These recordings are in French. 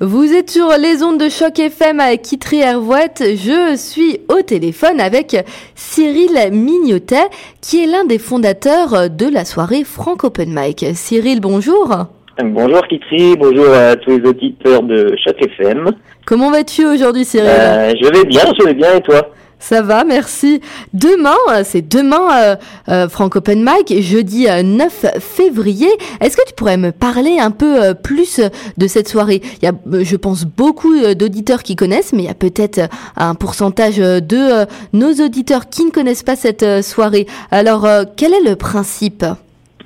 Vous êtes sur les ondes de choc FM avec Kitri Hervouette. Je suis au téléphone avec Cyril Mignotet, qui est l'un des fondateurs de la soirée Frank Open Mic. Cyril, bonjour. Bonjour Kitri, bonjour à tous les auditeurs de choc FM. Comment vas-tu aujourd'hui, Cyril? Euh, je vais bien, je vais bien et toi? Ça va, merci. Demain, euh, c'est demain euh, euh, Open Mic, jeudi euh, 9 février. Est-ce que tu pourrais me parler un peu euh, plus de cette soirée? Il y a, euh, je pense, beaucoup euh, d'auditeurs qui connaissent, mais il y a peut-être euh, un pourcentage euh, de euh, nos auditeurs qui ne connaissent pas cette euh, soirée. Alors, euh, quel est le principe?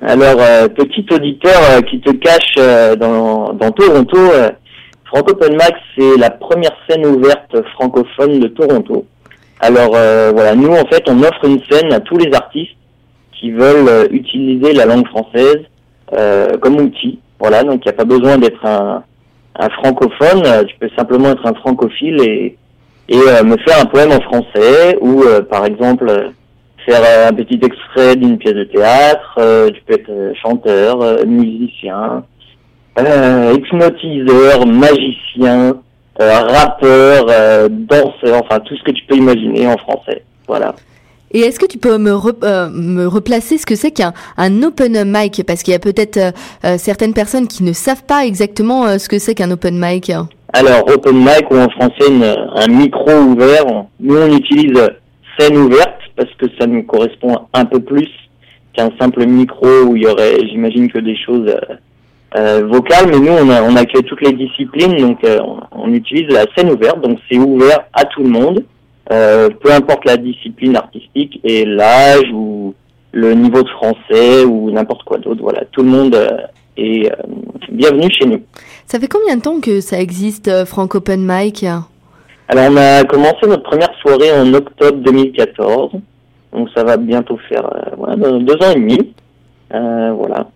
Alors, euh, petit auditeur euh, qui te cache euh, dans, Toronto, euh, Frank Open Mic, c'est la première scène ouverte francophone de Toronto. Alors euh, voilà, nous en fait, on offre une scène à tous les artistes qui veulent euh, utiliser la langue française euh, comme outil. Voilà, donc il n'y a pas besoin d'être un, francophone, euh, tu peux simplement être un francophile et, et me faire un poème en français ou par exemple faire un petit extrait d'une pièce de théâtre, tu peux être chanteur, musicien, hypnotiseur, magicien, rappeur, euh, danseur, enfin tout ce que tu peux imaginer en français. Voilà. Et est-ce que tu peux me, re- euh, me replacer ce que c'est qu'un un open mic? Parce qu'il y a peut-être euh, euh, certaines personnes qui ne savent pas exactement euh, ce que c'est qu'un open mic. Alors open mic ou en français une- un micro ouvert. Nous on utilise scène ouverte parce que ça nous correspond un peu plus qu'un simple micro où il y aurait, j'imagine que des choses euh, vocales. Mais nous on, a, on accueille toutes les disciplines, donc euh, on, on utilise la scène ouverte. Donc c'est ouvert à tout le monde, euh, peu importe la discipline artistique et l'âge ou le niveau de français ou n'importe quoi d'autre. Voilà, tout le monde euh, est bienvenu chez nous. Ça fait combien de temps que ça existe, Frank Open Mic? Alors on a commencé notre première soirée en octobre 2014, donc ça va bientôt faire euh, voilà, deux deux ans et demi. Euh, voilà.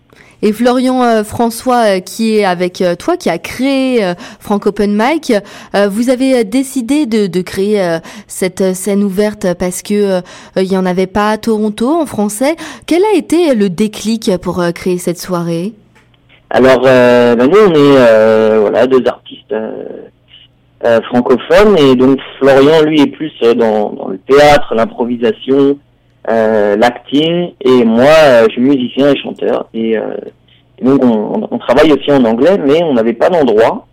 Et Florian euh, François, euh, qui est avec euh, toi, qui a créé Frank Open Mic, vous avez décidé de, créer cette scène ouverte parce que il y en avait pas à Toronto en français. Quel a été le déclic pour créer cette soirée? Alors ben, nous on est voilà deux artistes francophones et donc Florian lui est plus dans le théâtre, l'improvisation, euh, l'acting et moi euh, je suis musicien et chanteur et, euh, et donc on, on- travaille aussi en anglais mais on n'avait pas d'endroit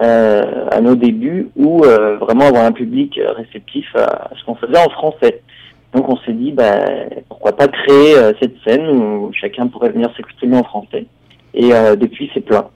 euh, à nos débuts où euh, vraiment avoir un public euh, réceptif à ce qu'on faisait en français. Donc on s'est dit bah, pourquoi pas créer cette scène où chacun pourrait venir s'exprimer en français. Et depuis c'est plein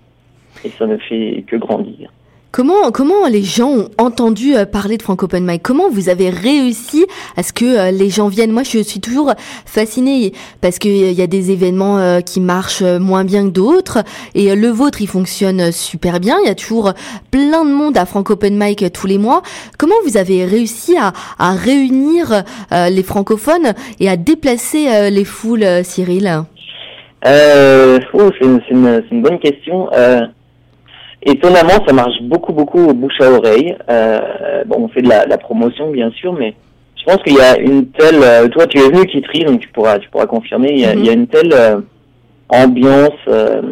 et ça ne fait que grandir. Comment comment les gens ont entendu euh, parler de Frank Open Mic? Comment vous avez réussi à ce que euh, les gens viennent? Moi, je suis toujours fascinée parce que euh, y a des événements qui marchent moins bien que d'autres et le vôtre, il fonctionne super bien. Il y a toujours plein de monde à Frank Open Mic tous les mois. Comment vous avez réussi à, à réunir les francophones et à déplacer les foules, Cyril? Euh, oh, c'est une, une, bonne question. Étonnamment, ça marche beaucoup, beaucoup au bouche à oreille. Euh, bon, on fait de la, la promotion, bien sûr, mais je pense qu'il y a une telle. euh, toi, tu es venu Kitri, donc tu pourras, tu pourras confirmer. Il y a, Mhm. il y a une telle euh, ambiance, euh,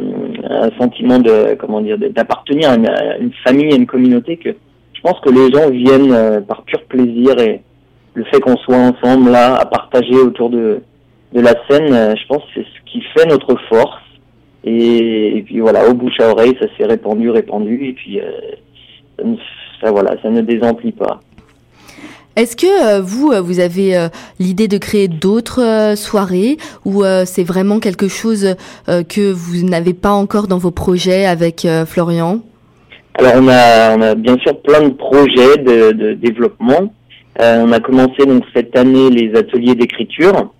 un sentiment de, comment dire, d'appartenir à une, à une famille, à une communauté que je pense que les gens viennent euh, par pur plaisir et le fait qu'on soit ensemble là à partager autour de de la scène, euh, je pense que c'est ce qui fait notre force. Et, et puis voilà, au bouche à oreille, ça s'est répandu, répandu, et puis euh, ça, ne- ça, voilà, ça ne désemplit pas. Est-ce que euh, vous, euh, vous avez euh, l'idée de créer d'autres soirées ou c'est vraiment quelque chose que vous n'avez pas encore dans vos projets avec Florian? Alors on a, on a bien sûr plein de projets de, de développement. On a commencé donc cette année les ateliers d'écriture.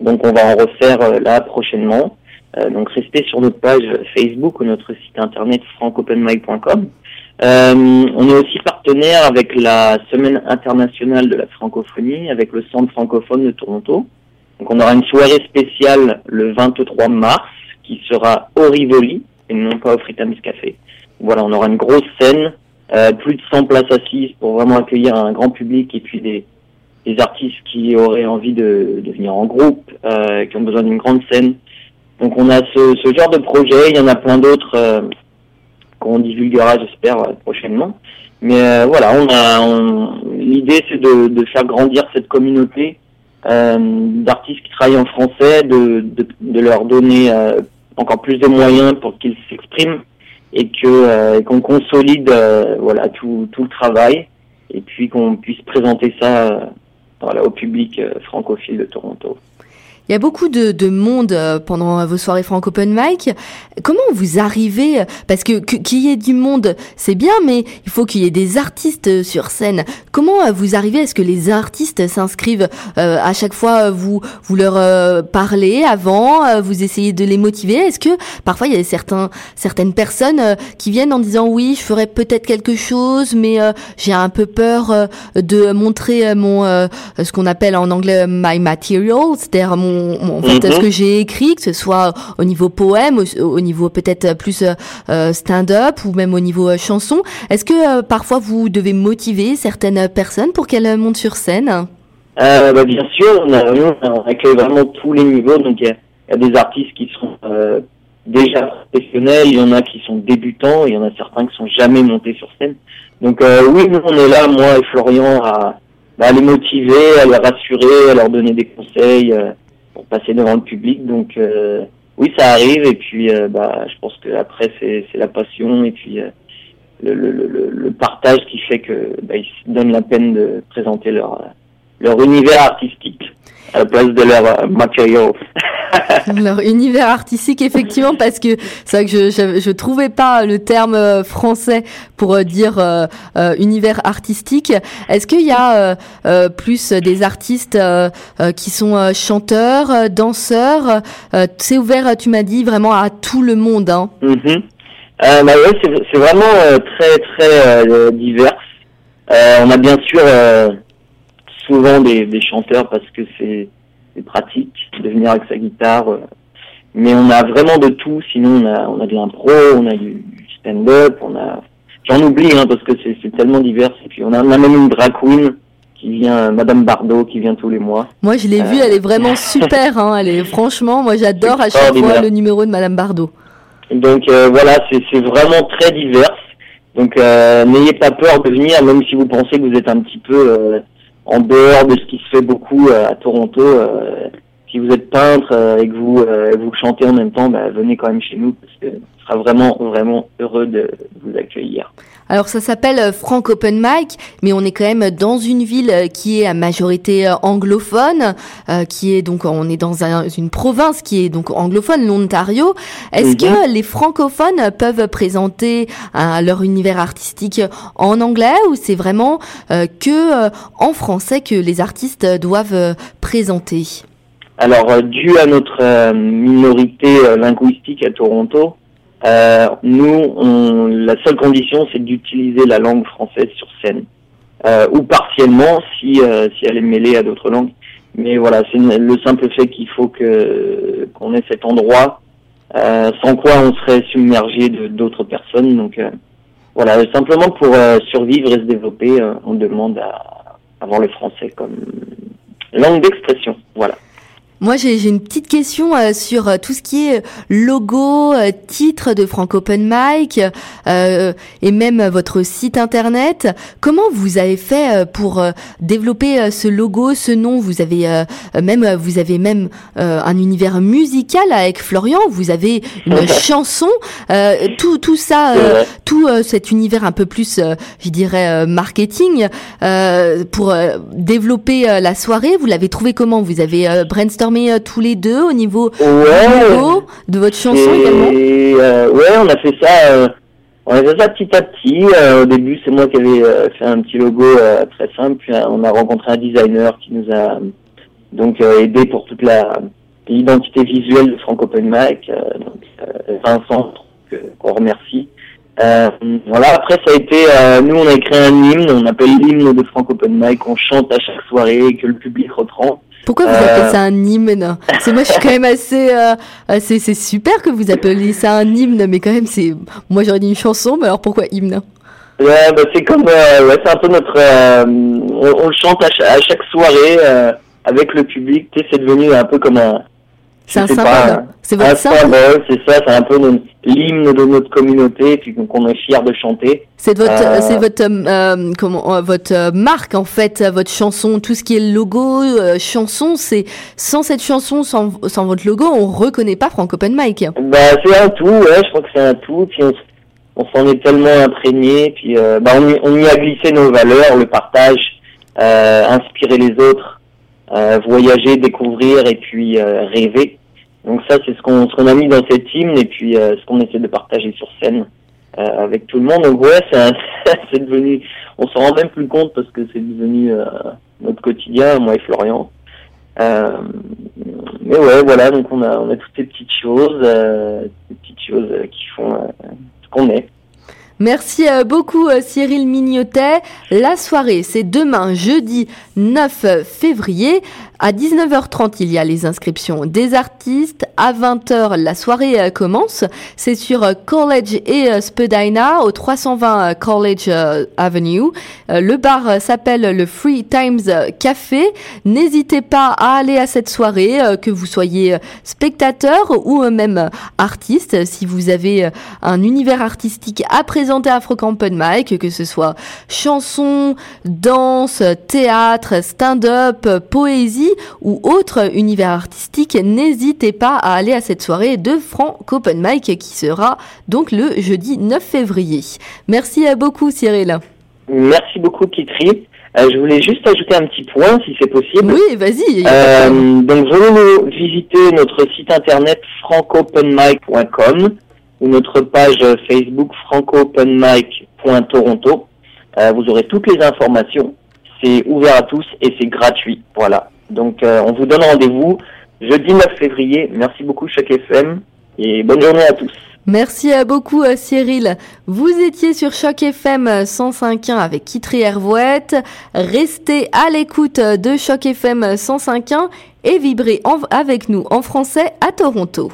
Donc on va en refaire là prochainement. Euh, donc restez sur notre page Facebook ou notre site internet francopenmic.com. Euh, on est aussi partenaire avec la Semaine internationale de la francophonie, avec le Centre francophone de Toronto. Donc on aura une soirée spéciale le 23 mars qui sera au Rivoli et non pas au Fritamis Café. Voilà, on aura une grosse scène, euh, plus de 100 places assises pour vraiment accueillir un grand public et puis des, des artistes qui auraient envie de, de venir en groupe, euh, qui ont besoin d'une grande scène. Donc on a ce, genre de projet, il y en a plein d'autres euh, qu'on divulguera, j'espère, prochainement. Mais voilà, on a l'idée, c'est de, faire grandir cette communauté d'artistes qui travaillent en français, de, leur donner encore plus de moyens pour qu'ils s'expriment et que qu'on consolide voilà tout, tout le travail et puis qu'on puisse présenter ça voilà, au public francophile de Toronto. Il y a beaucoup de, de monde euh, pendant vos soirées franco open mic. Comment vous arrivez Parce que qu'il y ait du monde, c'est bien, mais il faut qu'il y ait des artistes sur scène. Comment euh, vous arrivez Est-ce que les artistes s'inscrivent euh, à chaque fois Vous vous leur parlez avant Vous essayez de les motiver? Est-ce que parfois il y a certains certaines personnes qui viennent en disant oui, je ferais peut-être quelque chose, mais j'ai un peu peur de montrer mon ce qu'on appelle en anglais my material, c'est-à-dire mon en fait, ce mhm. que j'ai écrit, que ce soit au niveau poème, au, niveau peut-être plus euh, euh, stand-up ou même au niveau euh, chanson. Est-ce que parfois vous devez motiver certaines personnes pour qu'elles montent sur scène? Bah, Bien sûr, on, a, on accueille vraiment tous les niveaux. Donc il y, a des artistes qui sont déjà professionnels, il y en a qui sont débutants, il y en a certains qui sont jamais montés sur scène. Donc oui, nous on est là, moi et Florian, à, bah, les motiver, à les rassurer, à leur donner des conseils pour passer devant le public. Donc euh, oui, ça arrive. Et puis euh, bah, je pense que après c'est la passion et puis euh, le, le, le, le, partage qui fait que bah, ils se donnent la peine de présenter leur leur univers artistique à la place de leur matériaux. Leur univers artistique, effectivement, parce que c'est vrai que je, je, trouvais pas le terme euh, français pour euh, dire euh, univers artistique. Est-ce qu'il y a euh, plus des artistes qui sont chanteurs, danseurs C'est ouvert, tu m'as dit, vraiment à tout le monde. Hein. Mm-hmm. bah ouais, c'est vraiment très très divers. on a bien sûr souvent des, des chanteurs parce que c'est c'est pratique de venir avec sa guitare. Euh. mais on a vraiment de tout. Sinon, on a, on a de l'impro, on a du stand-up, on a. J'en oublie hein, parce que c'est tellement divers. Et puis on a, même une drag queen qui vient, Madame Bardot, qui vient tous les mois. Moi, je l'ai vue, elle est vraiment euh. super. Hein, elle est franchement, moi, j'adore à chaque fois le numéro de Madame Bardot. Donc euh, voilà, c'est vraiment très divers. Donc n'ayez pas peur de venir, même si vous pensez que vous êtes un petit peu en dehors de ce qui se fait beaucoup euh, à Toronto, euh, si vous êtes peintre euh, et que vous vous chantez en même temps, bah, venez quand même chez nous parce que on sera vraiment vraiment heureux de vous accueillir. Alors ça s'appelle Frank Open Mic, mais on est quand même dans une ville qui est à majorité anglophone, qui est donc on est dans une province qui est donc anglophone, l'Ontario. Est-ce que les francophones peuvent présenter leur univers artistique en anglais ou c'est vraiment que en français que les artistes doivent présenter? Alors dû à notre minorité linguistique à Toronto, euh, nous, on, la seule condition, c'est d'utiliser la langue française sur scène, euh, ou partiellement si euh, si elle est mêlée à d'autres langues. Mais voilà, c'est le simple fait qu'il faut que qu'on ait cet endroit, euh, sans quoi on serait submergé de d'autres personnes. Donc voilà, simplement pour survivre et se développer, on demande à avoir le français comme langue d'expression. Voilà. Moi, j'ai une petite question euh, sur euh, tout ce qui est logo, euh, titre de Franco Open Mic et même votre site internet. Comment vous avez fait pour développer ce logo, ce nom? Vous avez même, vous avez même un univers musical avec Florian. Vous avez une chanson. tout, tout ça, tout cet univers un peu plus, je dirais, marketing pour développer la soirée. Vous l'avez trouvé comment? Vous avez brainstormé euh, tous les deux au niveau de votre chanson également euh, Ouais, on a fait ça. Euh, on a fait ça petit à petit. au début, c'est moi qui avais fait un petit logo très simple. Puis on a rencontré un designer qui nous a donc aidé pour toute la l'identité visuelle de Franco Open Mic, donc Vincent qu'on remercie. voilà, après ça a été, nous on a écrit un hymne, on appelle l'hymne de Franco Open Mic, on chante à chaque soirée et que le public reprend. Pourquoi vous appelez ça un hymne? Parce moi, je suis quand même assez, euh, assez c'est super que vous appeliez ça un hymne, mais quand même, c'est, moi, j'aurais dit une chanson, mais alors pourquoi hymne? Ouais, bah, c'est comme, euh, ouais, c'est un peu notre, euh, on, le chante à, chaque, soirée avec le public. Tu sais, c'est devenu un peu comme un, C'est un symbole. C'est votre symbole. c'est ça, c'est un peu l'hymne de notre communauté, puis qu'on est fier de chanter. C'est votre, Euh, c'est votre, euh, comment, euh, votre euh, marque en fait, votre chanson, tout ce qui est logo, euh, chanson. C'est sans cette chanson, sans, sans votre logo, on reconnaît pas Frank Open Mic. Bah, c'est un tout, ouais, je crois que c'est un tout, puis on, on s'en est tellement imprégné, puis bah, on, y, on y a glissé nos valeurs, le partage, euh, inspirer les autres, euh, voyager, découvrir et puis euh, rêver. Donc ça, c'est ce qu'on a mis dans cette hymne et puis euh, ce qu'on essaie de partager sur scène avec tout le monde. Donc ouais, c'est devenu, on s'en rend même plus compte parce que c'est devenu notre quotidien, moi et Florian. Mais ouais, voilà, donc on a, on a toutes ces petites choses, ces petites choses qui font ce qu'on est. Merci euh, beaucoup euh, Cyril Mignotet. La soirée, c'est demain, jeudi 9 février. À 19h30, il y a les inscriptions des artistes. À 20h, la soirée euh, commence. C'est sur euh, College et euh, Spadina, au 320 euh, College Avenue. Le bar s'appelle le Free Times Café. N'hésitez pas à aller à cette soirée, que vous soyez spectateur ou même artiste. Si vous avez un univers artistique à présenter à Open Mic, que ce soit chanson, danse, théâtre, stand-up, poésie ou autre univers artistique, n'hésitez pas à aller à cette soirée de Franck Open Mic qui sera donc le jeudi 9 février. Merci à beaucoup Cyril. Merci beaucoup, Kitri. Euh, je voulais juste ajouter un petit point, si c'est possible. Oui, vas-y. Euh, donc, venez visiter notre site internet francoopenmic.com ou notre page Facebook francoopenmic.toronto. Euh, vous aurez toutes les informations. C'est ouvert à tous et c'est gratuit. Voilà. Donc, euh, on vous donne rendez-vous jeudi 9 février. Merci beaucoup, Choc FM, et bonne journée à tous. Merci à beaucoup euh, Cyril. Vous étiez sur Choc FM 105.1 avec Kitri Hervouette. Restez à l'écoute de Choc FM 105.1 et vibrez avec nous en français à Toronto.